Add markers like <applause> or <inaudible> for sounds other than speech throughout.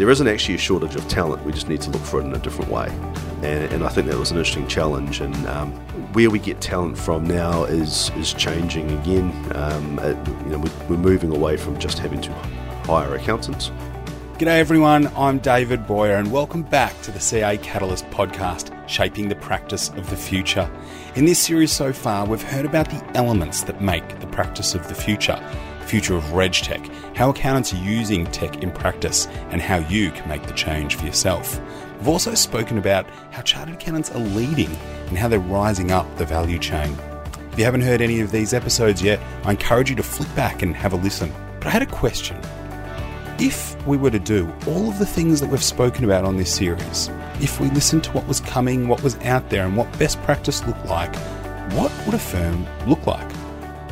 there isn't actually a shortage of talent. We just need to look for it in a different way. And, and I think that was an interesting challenge. And um, where we get talent from now is is changing again. Um, it, you know, we're moving away from just having to hire accountants. G'day everyone, I'm David Boyar and welcome back to the CA Catalyst podcast, Shaping the Practice of the Future. In this series so far, we've heard about the elements that make the practice of the future, the future of RegTech, how accountants are using tech in practice, and how you can make the change for yourself. We've also spoken about how chartered accountants are leading and how they're rising up the value chain. If you haven't heard any of these episodes yet, I encourage you to flick back and have a listen. But I had a question if we were to do all of the things that we've spoken about on this series, if we listened to what was coming, what was out there, and what best practice looked like, what would a firm look like?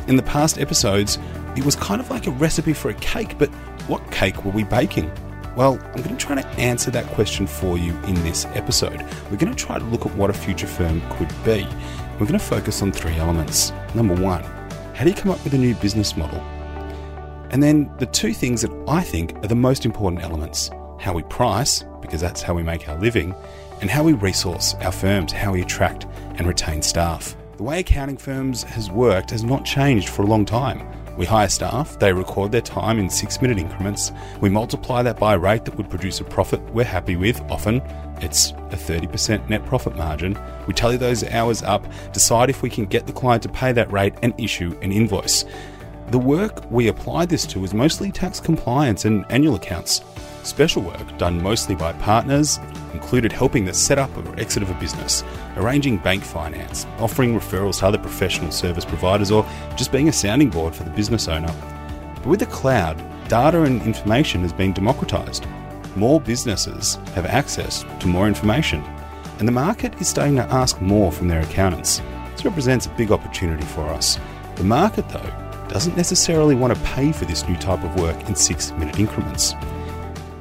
In the past episodes, it was kind of like a recipe for a cake, but what cake were we baking? Well, I'm going to try to answer that question for you in this episode. We're going to try to look at what a future firm could be. We're going to focus on three elements. Number one, how do you come up with a new business model? And then the two things that I think are the most important elements how we price, because that's how we make our living, and how we resource our firms, how we attract and retain staff. The way accounting firms has worked has not changed for a long time. We hire staff, they record their time in six minute increments, we multiply that by a rate that would produce a profit we're happy with, often it's a 30% net profit margin. We tally those hours up, decide if we can get the client to pay that rate, and issue an invoice. The work we applied this to was mostly tax compliance and annual accounts. Special work, done mostly by partners, included helping the setup or exit of a business, arranging bank finance, offering referrals to other professional service providers, or just being a sounding board for the business owner. But with the cloud, data and information has been democratized. More businesses have access to more information, and the market is starting to ask more from their accountants. This represents a big opportunity for us. The market, though, doesn't necessarily want to pay for this new type of work in six minute increments.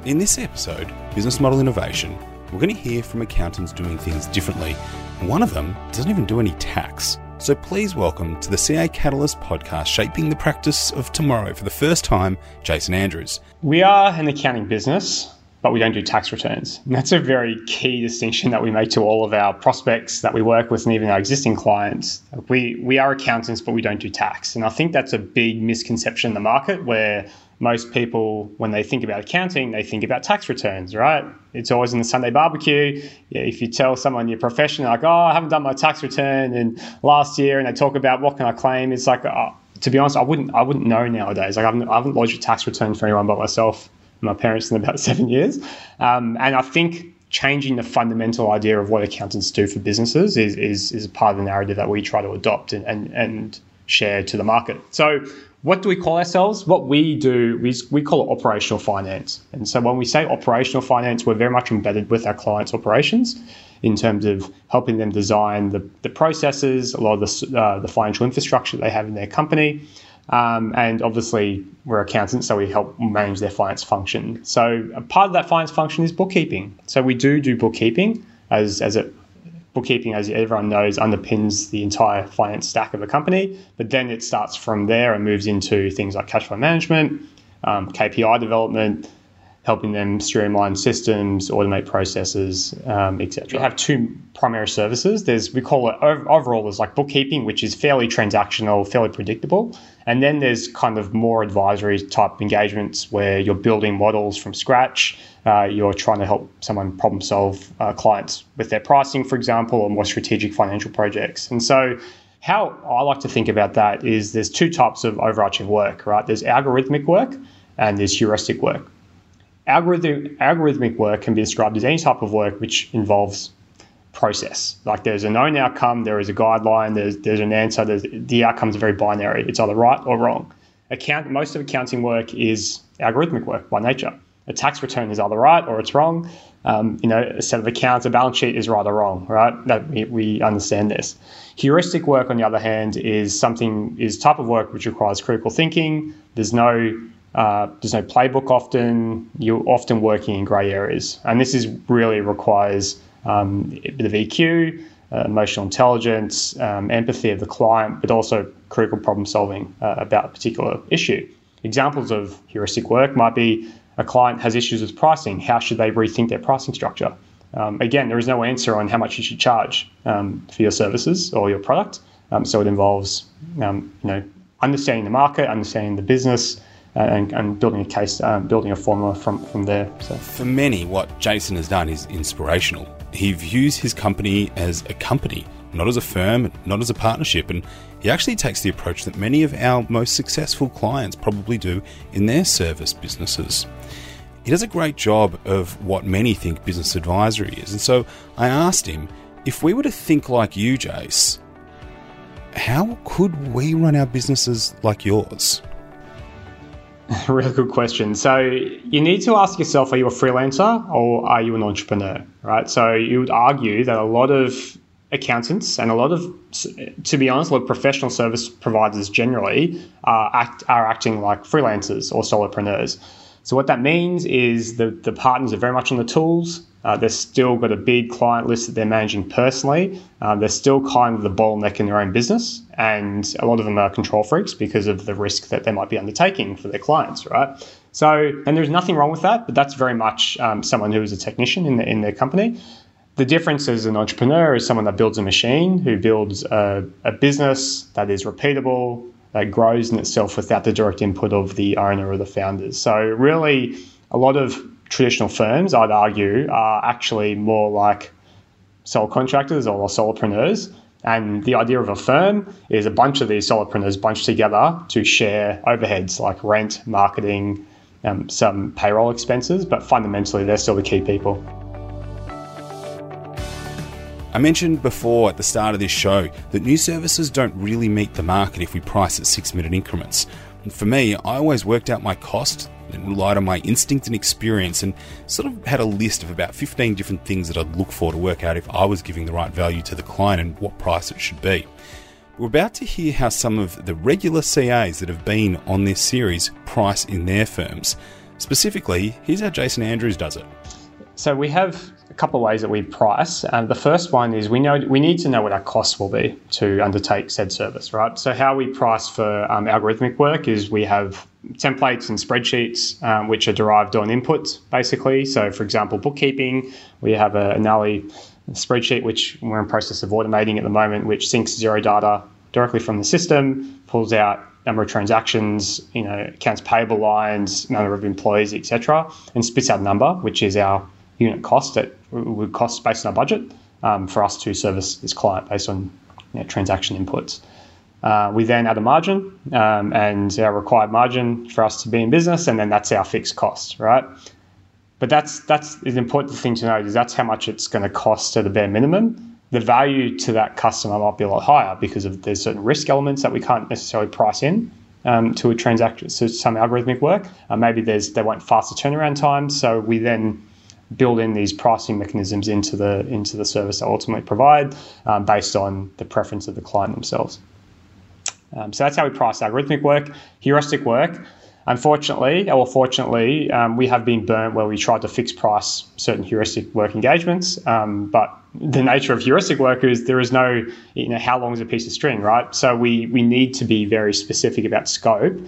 In this episode, Business Model Innovation, we're going to hear from accountants doing things differently. One of them doesn't even do any tax. So please welcome to the CA Catalyst podcast, Shaping the Practice of Tomorrow for the first time, Jason Andrews. We are an accounting business but we don't do tax returns. And that's a very key distinction that we make to all of our prospects that we work with and even our existing clients. We, we are accountants, but we don't do tax. And I think that's a big misconception in the market where most people, when they think about accounting, they think about tax returns, right? It's always in the Sunday barbecue. If you tell someone your profession, like, oh, I haven't done my tax return in last year, and they talk about what can I claim, it's like, oh, to be honest, I wouldn't, I wouldn't know nowadays. Like, I haven't, I haven't lodged a tax return for anyone but myself and my parents in about <laughs> seven years. Um, and I think changing the fundamental idea of what accountants do for businesses is, is, is part of the narrative that we try to adopt and, and, and share to the market. So, what do we call ourselves? What we do is we call it operational finance. And so, when we say operational finance, we're very much embedded with our clients' operations in terms of helping them design the, the processes, a lot of the, uh, the financial infrastructure they have in their company. Um, and obviously, we're accountants, so we help manage their finance function. So, part of that finance function is bookkeeping. So, we do do bookkeeping, as, as it, bookkeeping, as everyone knows, underpins the entire finance stack of a company. But then it starts from there and moves into things like cash flow management, um, KPI development, helping them streamline systems, automate processes, um, etc. We have two primary services. There's we call it overall there's like bookkeeping, which is fairly transactional, fairly predictable, and then there's kind of more advisory type engagements where you're building models from scratch. Uh, you're trying to help someone problem solve uh, clients with their pricing, for example, or more strategic financial projects. And so how I like to think about that is there's two types of overarching work, right? There's algorithmic work and there's heuristic work. Algorithm, algorithmic work can be described as any type of work which involves process. Like there's a known outcome, there is a guideline, there's there's an answer. There's, the outcome is very binary. It's either right or wrong. Account most of accounting work is algorithmic work by nature. A tax return is either right or it's wrong. Um, you know, a set of accounts, a balance sheet is right or wrong, right? That we, we understand this. Heuristic work, on the other hand, is something is type of work which requires critical thinking. There's no uh, there's no playbook often. You're often working in grey areas. And this is really requires um, a bit of EQ, uh, emotional intelligence, um, empathy of the client, but also critical problem solving uh, about a particular issue. Examples of heuristic work might be a client has issues with pricing, how should they rethink their pricing structure? Um, again, there is no answer on how much you should charge um, for your services or your product. Um, so it involves, um, you know, understanding the market, understanding the business, uh, and, and, building a case, um, building a formula from, from there. So. For many, what Jason has done is inspirational. He views his company as a company, not as a firm, not as a partnership, and he actually takes the approach that many of our most successful clients probably do in their service businesses. He does a great job of what many think business advisory is, and so I asked him if we were to think like you, Jace, how could we run our businesses like yours? <laughs> really good question. So you need to ask yourself: Are you a freelancer or are you an entrepreneur? Right. So you would argue that a lot of accountants and a lot of, to be honest, a lot of professional service providers generally are act are acting like freelancers or solopreneurs. So what that means is the the partners are very much on the tools. Uh, they've still got a big client list that they're managing personally. Uh, they're still kind of the bottleneck in their own business, and a lot of them are control freaks because of the risk that they might be undertaking for their clients, right? So, and there's nothing wrong with that, but that's very much um, someone who is a technician in, the, in their company. The difference as an entrepreneur is someone that builds a machine, who builds a, a business that is repeatable, that grows in itself without the direct input of the owner or the founders. So, really, a lot of traditional firms, I'd argue, are actually more like sole contractors or solopreneurs. And the idea of a firm is a bunch of these solopreneurs bunched together to share overheads like rent, marketing, um, some payroll expenses, but fundamentally, they're still the key people. I mentioned before at the start of this show that new services don't really meet the market if we price at six minute increments. And for me, I always worked out my cost and relied on my instinct and experience and sort of had a list of about 15 different things that I'd look for to work out if I was giving the right value to the client and what price it should be. We're about to hear how some of the regular CAs that have been on this series price in their firms. Specifically, here's how Jason Andrews does it. So we have couple of ways that we price. Um, the first one is we know we need to know what our costs will be to undertake said service, right? So how we price for um, algorithmic work is we have templates and spreadsheets um, which are derived on inputs, basically. So, for example, bookkeeping, we have a, an Ali spreadsheet which we're in process of automating at the moment, which syncs Xero data directly from the system, pulls out number of transactions, you know, accounts payable lines, number of employees, etc., and spits out a number, which is our unit cost that would cost based on our budget um, for us to service this client based on you know, transaction inputs. Uh, we then add a margin um, and our required margin for us to be in business, and then that's our fixed cost, right? But that's that's an important thing to note is that's how much it's going to cost at the bare minimum. The value to that customer might be a lot higher because of there's certain risk elements that we can't necessarily price in um, to a transaction, so some algorithmic work. Uh, maybe there's they want faster turnaround times, so we then build in these pricing mechanisms into the into the service they ultimately provide um, based on the preference of the client themselves. Um, so that's how we price algorithmic work, heuristic work. Unfortunately, or fortunately, um, we have been burnt where we tried to fix price certain heuristic work engagements. Um, but the nature of heuristic work is there is no, you know, how long is a piece of string, right? So we, we need to be very specific about scope,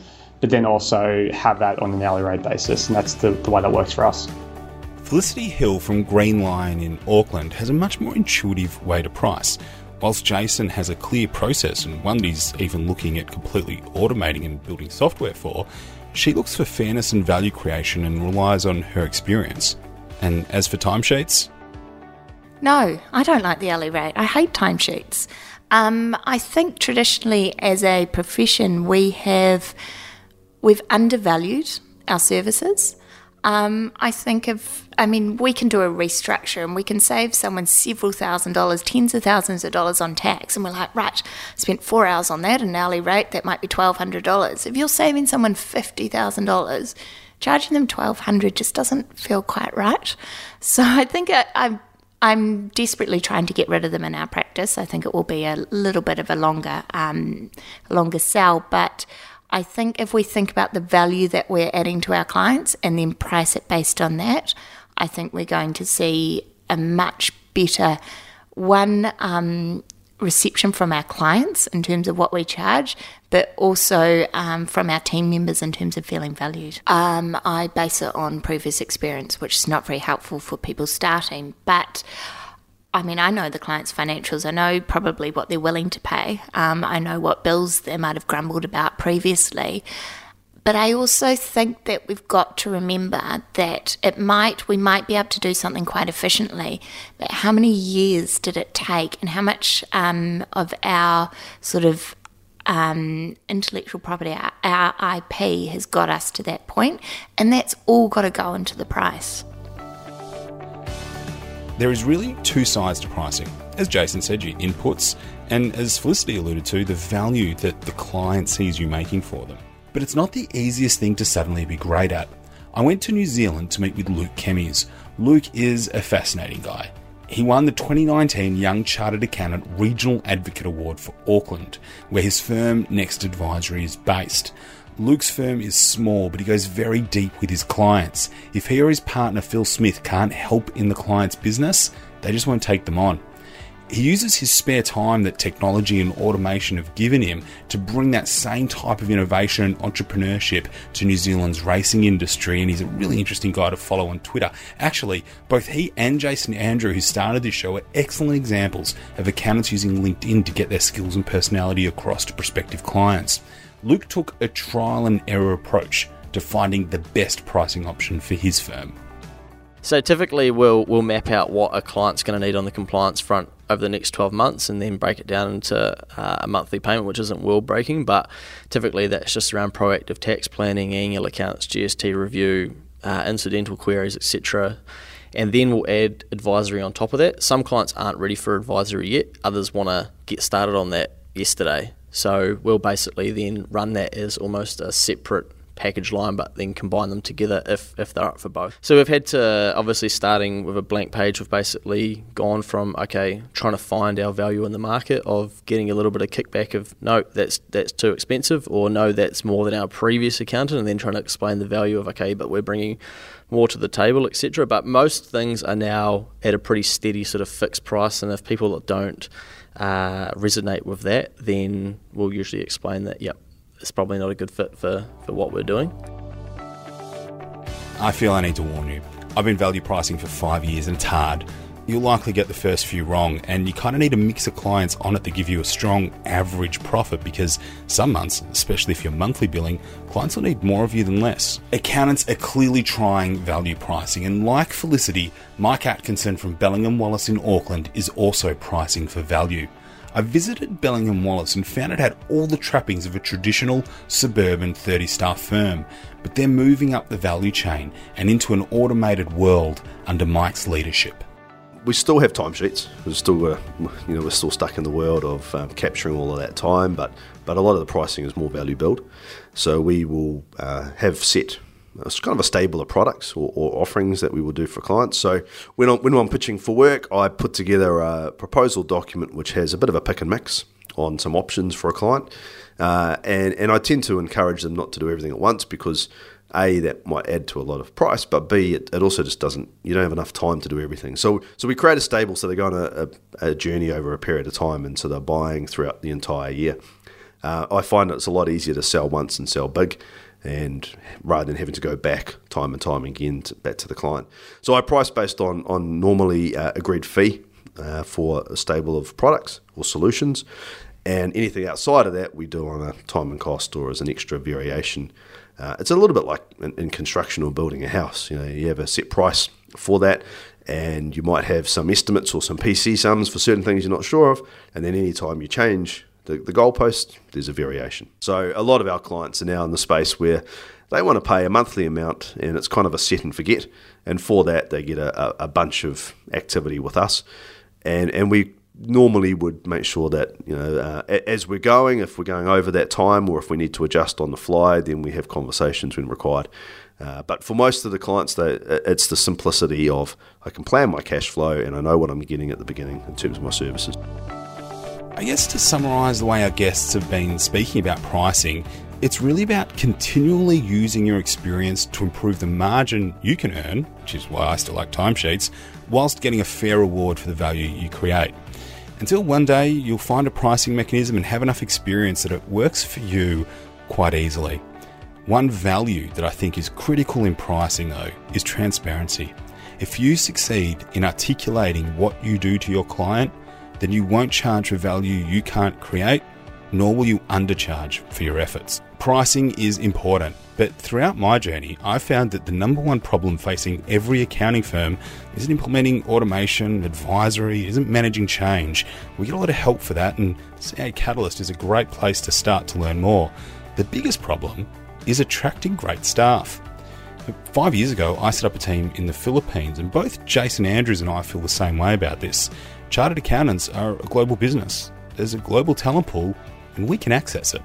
but then also have that on an hourly rate basis. And that's the, the way that works for us. Felicity Hill from Greenlion in Auckland has a much more intuitive way to price. Whilst Jason has a clear process and one that he's even looking at completely automating and building software for, she looks for fairness and value creation and relies on her experience. And as for timesheets? No, I don't like the hourly rate. I hate timesheets. Um, I think traditionally, as a profession, we have we've undervalued our services. Um, I think of, I mean, we can do a restructure and we can save someone several thousand dollars, tens of thousands of dollars on tax. And we're like, right, spent four hours on that, an hourly rate, that might be $1,200. If you're saving someone $50,000, charging them 1200 just doesn't feel quite right. So I think I, I'm I'm desperately trying to get rid of them in our practice. I think it will be a little bit of a longer, um, longer sell, but I think if we think about the value that we're adding to our clients and then price it based on that, I think we're going to see a much better one um, reception from our clients in terms of what we charge, but also um, from our team members in terms of feeling valued. Um, I base it on previous experience, which is not very helpful for people starting, but I mean, I know the client's financials. I know probably what they're willing to pay. Um, I know what bills they might have grumbled about previously. But I also think that we've got to remember that it might, we might be able to do something quite efficiently, but how many years did it take and how much um, of our sort of um, intellectual property, our, our IP, has got us to that point, and that's all got to go into the price. There is really two sides to pricing. As Jason said, your inputs, and as Felicity alluded to, the value that the client sees you making for them. But it's not the easiest thing to suddenly be great at. I went to New Zealand to meet with Luke Kemeys. Luke is a fascinating guy. He won the 2019 Young Chartered Accountant Regional Advocate Award for Auckland, where his firm nextAdvisory is based. Luke's firm is small, but he goes very deep with his clients. If he or his partner Phil Smith can't help in the client's business, they just won't take them on. He uses his spare time that technology and automation have given him to bring that same type of innovation and entrepreneurship to New Zealand's racing industry, and he's a really interesting guy to follow on Twitter. Actually, both he and Jason Andrew, who started this show, are excellent examples of accountants using LinkedIn to get their skills and personality across to prospective clients. Luke took a trial and error approach to finding the best pricing option for his firm. So typically we'll we'll map out what a client's going to need on the compliance front over the next 12 months and then break it down into uh, a monthly payment which isn't world breaking but typically that's just around proactive tax planning, annual accounts, GST review, uh, incidental queries, etc. And then we'll add advisory on top of that. Some clients aren't ready for advisory yet, others want to get started on that yesterday. So we'll basically then run that as almost a separate package line, but then combine them together if, if they're up for both. So we've had to, obviously, starting with a blank page, we've basically gone from, okay, trying to find our value in the market of getting a little bit of kickback of, no, that's, that's too expensive, or no, that's more than our previous accountant, and then trying to explain the value of, okay, but we're bringing more to the table, etc. But most things are now at a pretty steady sort of fixed price, and if people that don't, uh, resonate with that, then we'll usually explain that, yep, it's probably not a good fit for, for what we're doing. I feel I need to warn you. I've been value pricing for five years and it's hard. You'll likely get the first few wrong, and you kind of need a mix of clients on it to give you a strong average profit because some months, especially if you're monthly billing, clients will need more of you than less. Accountants are clearly trying value pricing, and like Felicity, Mike Atkinson from Bellingham Wallace in Auckland is also pricing for value. I visited Bellingham Wallace and found it had all the trappings of a traditional suburban 30 staff firm, but they're moving up the value chain and into an automated world under Mike's leadership. We still have timesheets. We're still, uh, you know, we're still stuck in the world of um, capturing all of that time, but but a lot of the pricing is more value build. So we will uh, have set it's kind of a stable of products or, or, offerings that we will do for clients. So when I'm, when I'm pitching for work, I put together a proposal document which has a bit of a pick and mix on some options for a client, uh, and and I tend to encourage them not to do everything at once because a that might add to a lot of price, but b it, it also just doesn't. You don't have enough time to do everything. So so we create a stable so they go on a, a, a journey over a period of time, and so they're buying throughout the entire year. Uh, I find it's a lot easier to sell once and sell big and rather than having to go back time and time again to, back to the client. So I price based on on normally uh, agreed fee uh, for a stable of products or solutions, and anything outside of that we do on a time and cost or as an extra variation. Uh, it's a little bit like in, in construction or building a house. You know, you have a set price for that, and you might have some estimates or some PC sums for certain things you're not sure of, and then any time you change the, the goalpost, there's a variation. So a lot of our clients are now in the space where they want to pay a monthly amount and it's kind of a set and forget. And for that, they get a, a bunch of activity with us. And, and we normally would make sure that you know uh, as we're going, if we're going over that time, or if we need to adjust on the fly, then we have conversations when required. Uh, but for most of the clients, they, it's the simplicity of I can plan my cash flow and I know what I'm getting at the beginning in terms of my services. I guess to summarise the way our guests have been speaking about pricing, it's really about continually using your experience to improve the margin you can earn, which is why I still like timesheets, whilst getting a fair reward for the value you create. Until one day you'll find a pricing mechanism and have enough experience that it works for you quite easily. One value that I think is critical in pricing, though, is transparency. If you succeed in articulating what you do to your client, then you won't charge for value you can't create, nor will you undercharge for your efforts. Pricing is important, but throughout my journey, I've found that the number one problem facing every accounting firm isn't implementing automation, advisory, isn't managing change. We get a lot of help for that, and CA Catalyst is a great place to start to learn more. The biggest problem is attracting great staff. Five years ago, I set up a team in the Philippines, and both Jason Andrews and I feel the same way about this. Chartered accountants are a global business. There's a global talent pool, and we can access it.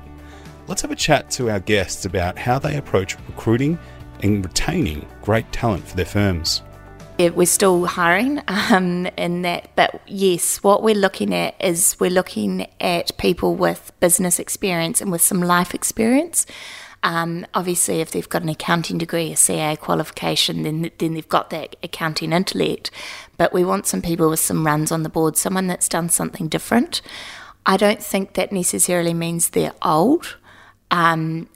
Let's have a chat to our guests about how they approach recruiting and retaining great talent for their firms. Yeah, we're still hiring um, in that, but yes, what we're looking at is we're looking at people with business experience and with some life experience. Um, obviously, if they've got an accounting degree, a CA qualification, then then they've got that accounting intellect. But we want some people with some runs on the board, someone that's done something different. I don't think that necessarily means they're old. Um,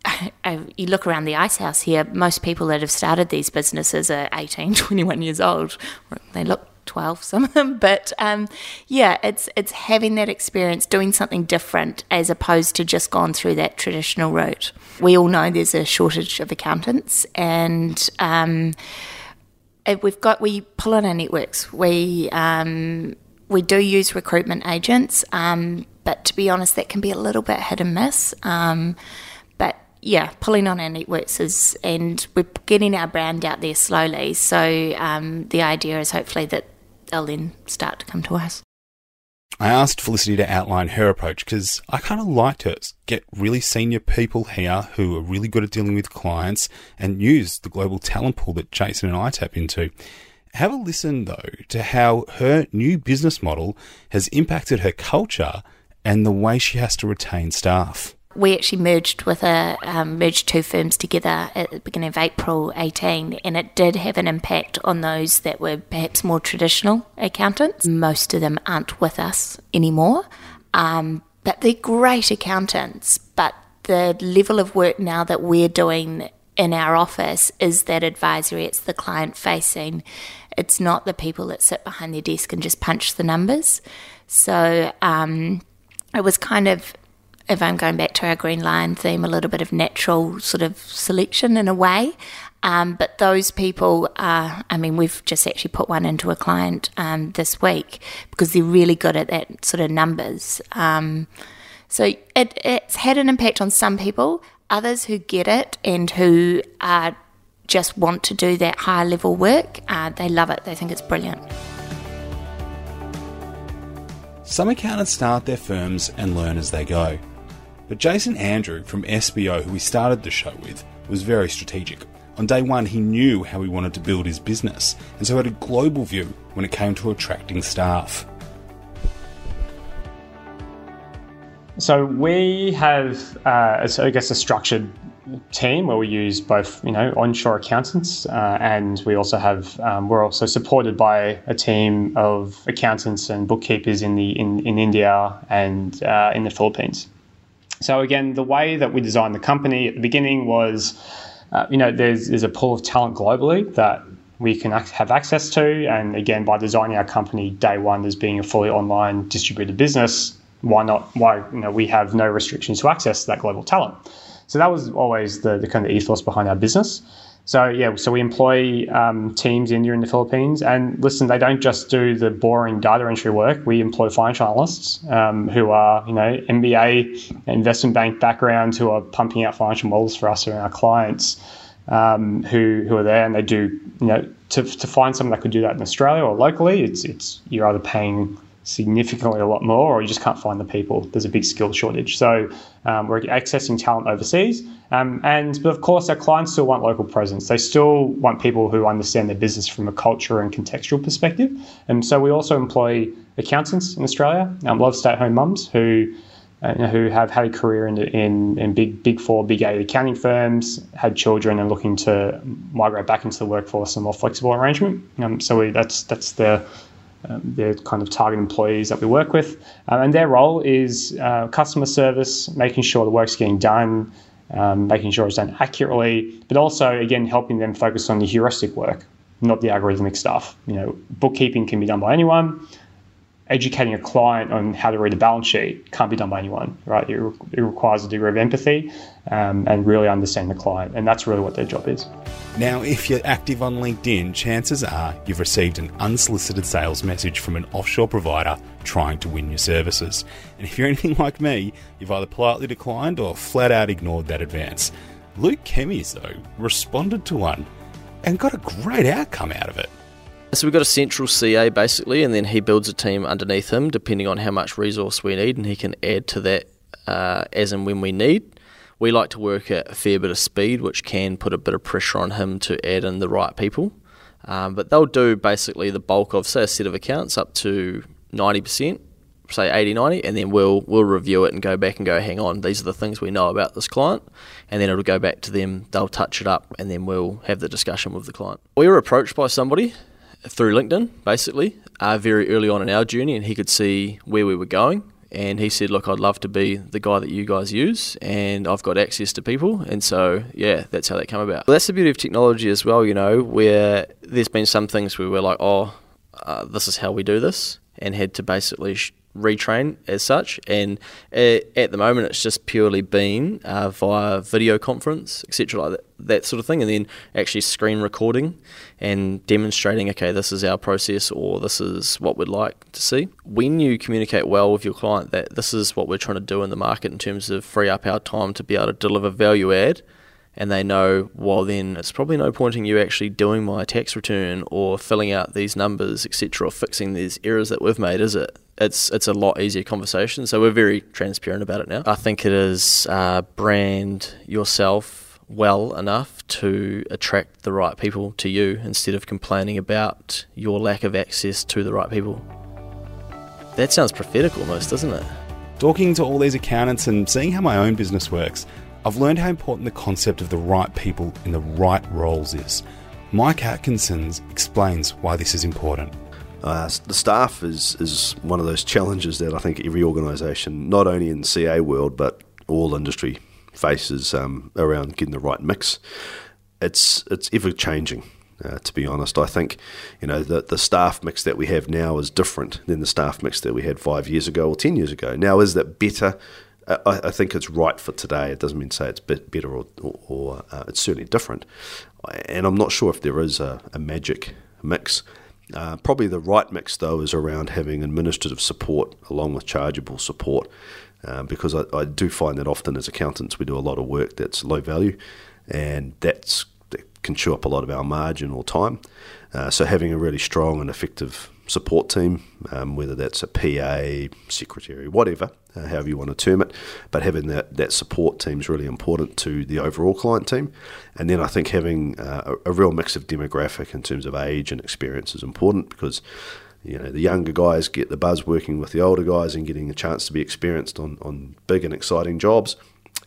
<laughs> you look around the ice house here, most people that have started these businesses are 18, <laughs> 21 years old. They look 12, some of them. But um, yeah, it's, it's having that experience, doing something different as opposed to just gone through that traditional route. We all know there's a shortage of accountants and um, we've got, we pull on our networks. We, um, we do use recruitment agents, um, but to be honest, that can be a little bit hit and miss. Yeah, pulling on our networks is, and we're getting our brand out there slowly. So um, the idea is hopefully that they'll then start to come to us. I asked Felicity to outline her approach because I kind of liked her. Get really senior people here who are really good at dealing with clients and use the global talent pool that Jason and I tap into. Have a listen, though, to how her new business model has impacted her culture and the way she has to retain staff. We actually merged with a um, merged two firms together at the beginning of April 18, and it did have an impact on those that were perhaps more traditional accountants. Most of them aren't with us anymore, um, but they're great accountants. But the level of work now that we're doing in our office is that advisory, it's the client facing. It's not the people that sit behind their desk and just punch the numbers. So um, it was kind of, if I'm going back to our Green Lion theme, a little bit of natural sort of selection in a way. Um, but those people are, I mean, we've just actually put one into a client um, this week because they're really good at that sort of numbers. Um, so it, it's had an impact on some people, others who get it and who are just want to do that higher level work, uh, they love it. They think it's brilliant. Some accountants start their firms and learn as they go. But Jason Andrew from SBO, who we started the show with, was very strategic. On day one, he knew how he wanted to build his business, and so had a global view when it came to attracting staff. So we have, uh, I guess, a structured team where we use both, you know, onshore accountants, uh, and we also have um, we're also supported by a team of accountants and bookkeepers in the in, in India and uh, in the Philippines. So again, the way that we designed the company at the beginning was, uh, you know, there's there's a pool of talent globally that we can have access to, and again, by designing our company day one as being a fully online distributed business, why not? Why you know we have no restrictions to access that global talent. So that was always the, the kind of ethos behind our business. So yeah, so we employ um, teams in here in the Philippines, and listen, they don't just do the boring data entry work. We employ financial analysts um, who are, you know, MBA, investment bank backgrounds, who are pumping out financial models for us and our clients, um, who who are there, and they do, you know, to, to find someone that could do that in Australia or locally, it's it's you're either paying significantly a lot more, or you just can't find the people. There's a big skill shortage. So um, we're accessing talent overseas, um, and but of course our clients still want local presence. They still want people who understand their business from a culture and contextual perspective. And so we also employ accountants in Australia, um, a lot of stay-at-home mums who. Uh, who have had a career in, in, in big big four, big eight accounting firms, had children, and looking to migrate back into the workforce in a more flexible arrangement. Um, so we, that's that's the Um, they're kind of target employees that we work with, um, and their role is uh, customer service, making sure the work's getting done, um, making sure it's done accurately, but also again helping them focus on the heuristic work, not the algorithmic stuff. You know, bookkeeping can be done by anyone. Educating a client on how to read a balance sheet can't be done by anyone, right? It, re- it requires a degree of empathy um, and really understand the client, and that's really what their job is. Now, if you're active on LinkedIn, chances are you've received an unsolicited sales message from an offshore provider trying to win your services. And if you're anything like me, you've either politely declined or flat out ignored that advance. Luke Kemeys, though, responded to one and got a great outcome out of it. So we've got a central CA basically, and then he builds a team underneath him depending on how much resource we need, and he can add to that uh, as and when we need. We like to work at a fair bit of speed, which can put a bit of pressure on him to add in the right people. Um, but they'll do basically the bulk of, say, a set of accounts up to 90%, say 80, 90, and then we'll, we'll review it and go back and go, hang on, these are the things we know about this client. And then it'll go back to them, they'll touch it up, and then we'll have the discussion with the client. We were approached by somebody through LinkedIn, basically, uh, very early on in our journey, and he could see where we were going. And he said, Look, I'd love to be the guy that you guys use, and I've got access to people. And so, yeah, that's how that came about. Well, that's the beauty of technology as well, you know, where there's been some things where we're like, Oh, uh, this is how we do this, and had to basically sh- retrain as such. And at the moment, it's just purely been uh, via video conference, etc., like that, that sort of thing, and then actually screen recording and demonstrating, okay, this is our process or this is what we'd like to see. When you communicate well with your client that this is what we're trying to do in the market in terms of free up our time to be able to deliver value add and they know, well, then it's probably no point in you actually doing my tax return or filling out these numbers, etc., or fixing these errors that we've made, is it? It's it's a lot easier conversation. So we're very transparent about it now. I think it is uh, brand yourself well enough to attract the right people to you instead of complaining about your lack of access to the right people. That sounds prophetic almost, doesn't it? Talking to all these accountants and seeing how my own business works, I've learned how important the concept of the right people in the right roles is. Mike Atkinsons explains why this is important. Uh, the staff is, is one of those challenges that I think every organisation, not only in CA world but all industry, faces um, around getting the right mix. It's it's ever changing. Uh, to be honest, I think you know the the staff mix that we have now is different than the staff mix that we had five years ago or ten years ago. Now, is that better? I, I think it's right for today. It doesn't mean to say it's better or, or, or uh, it's certainly different. And I'm not sure if there is a, a magic mix. Uh, probably the right mix, though, is around having administrative support along with chargeable support, uh, because I, I, do find that often as accountants we do a lot of work that's low value, and that's that can chew up a lot of our margin or time. Uh, so having a really strong and effective support team, um, whether that's a PA, secretary, whatever, uh, however you want to term it. But having that, that support team is really important to the overall client team. And then I think having uh, a, a, real mix of demographic in terms of age and experience is important because you know the younger guys get the buzz working with the older guys and getting a chance to be experienced on, on big and exciting jobs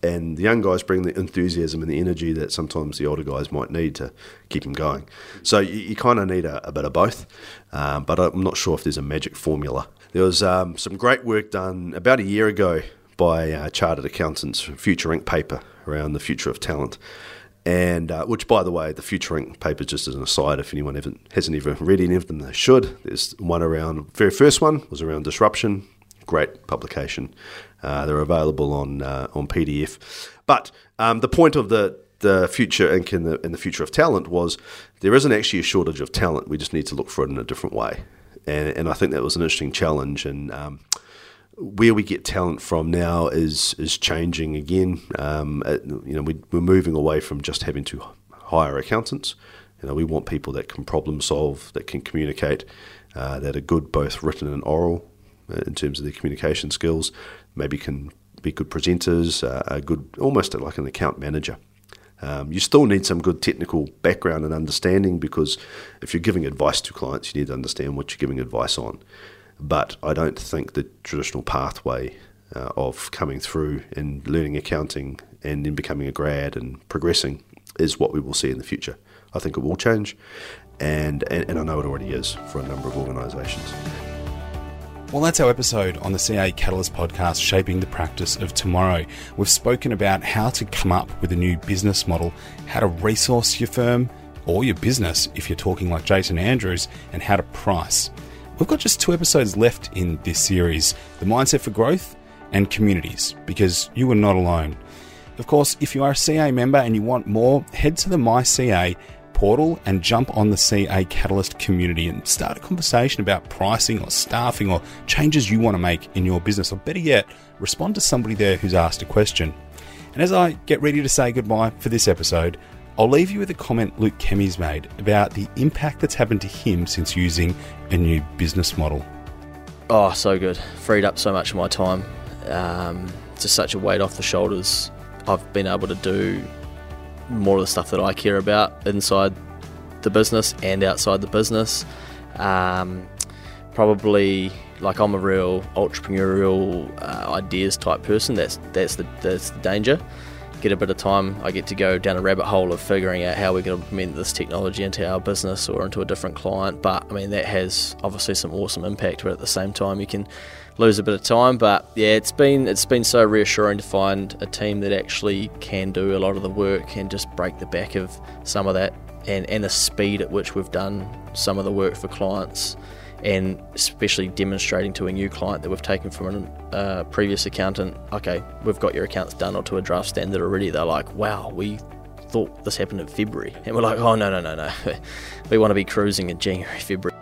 and the young guys bring the enthusiasm and the energy that sometimes the older guys might need to keep them going. So you, you kind of need a, a, bit of both, um, but I'm not sure if there's a magic formula. There was um, some great work done about a year ago by uh, chartered accountants, Future Inc. paper around the future of talent. And uh, which, by the way, the Future Inc. paper, just as an aside, if anyone hasn't ever read any of them, they should. There's one around, very first one was around disruption, great publication. Uh, they're available on uh, on PDF. But um, the point of the the future Inc. in the in the future of talent was there isn't actually a shortage of talent. We just need to look for it in a different way. And, and I think that was an interesting challenge. And um, where we get talent from now is is changing again. Um, it, you know, we, we're moving away from just having to hire accountants. You know, we want people that can problem solve, that can communicate, uh, that are good both written and oral uh, in terms of their communication skills, maybe can be good presenters, uh, a good, almost like an account manager. Um, you still need some good technical background and understanding because if you're giving advice to clients, you need to understand what you're giving advice on. But I don't think the traditional pathway uh, of coming through and learning accounting and then becoming a grad and progressing is what we will see in the future. I think it will change. and, and, and I know it already is for a number of organisations. Well, that's our episode on the CA Catalyst podcast, Shaping the Practice of Tomorrow. We've spoken about how to come up with a new business model, how to resource your firm or your business if you're talking like Jason Andrews, and how to price. We've got just two episodes left in this series the mindset for growth and communities, because you are not alone. Of course, if you are a CA member and you want more, head to the MyCA portal and jump on the CA Catalyst community and start a conversation about pricing or staffing or changes you want to make in your business. Or better yet, respond to somebody there who's asked a question. And as I get ready to say goodbye for this episode, I'll leave you with a comment Luke Kemeys made about the impact that's happened to him since using a new business model. Oh, so good. Freed up so much of my time. Um, just such a weight off the shoulders. I've been able to do more of the stuff that I care about inside the business and outside the business. Um, probably like I'm a real entrepreneurial uh, ideas type person. That's that's the that's the danger. Get a bit of time, I get to go down a rabbit hole of figuring out how we're going to implement this technology into our business or into a different client. But I mean that has obviously some awesome impact. But at the same time, you can lose a bit of time. But yeah, it's been it's been so reassuring to find a team that actually can do a lot of the work and just break the back of some of that and, and the speed at which we've done some of the work for clients and especially demonstrating to a new client that we've taken from a uh, previous accountant, okay, we've got your accounts done or to a draft standard already. They're like, wow, we thought this happened in February. And we're like, oh, no, no, no, no. <laughs> we want to be cruising in January, <laughs> February.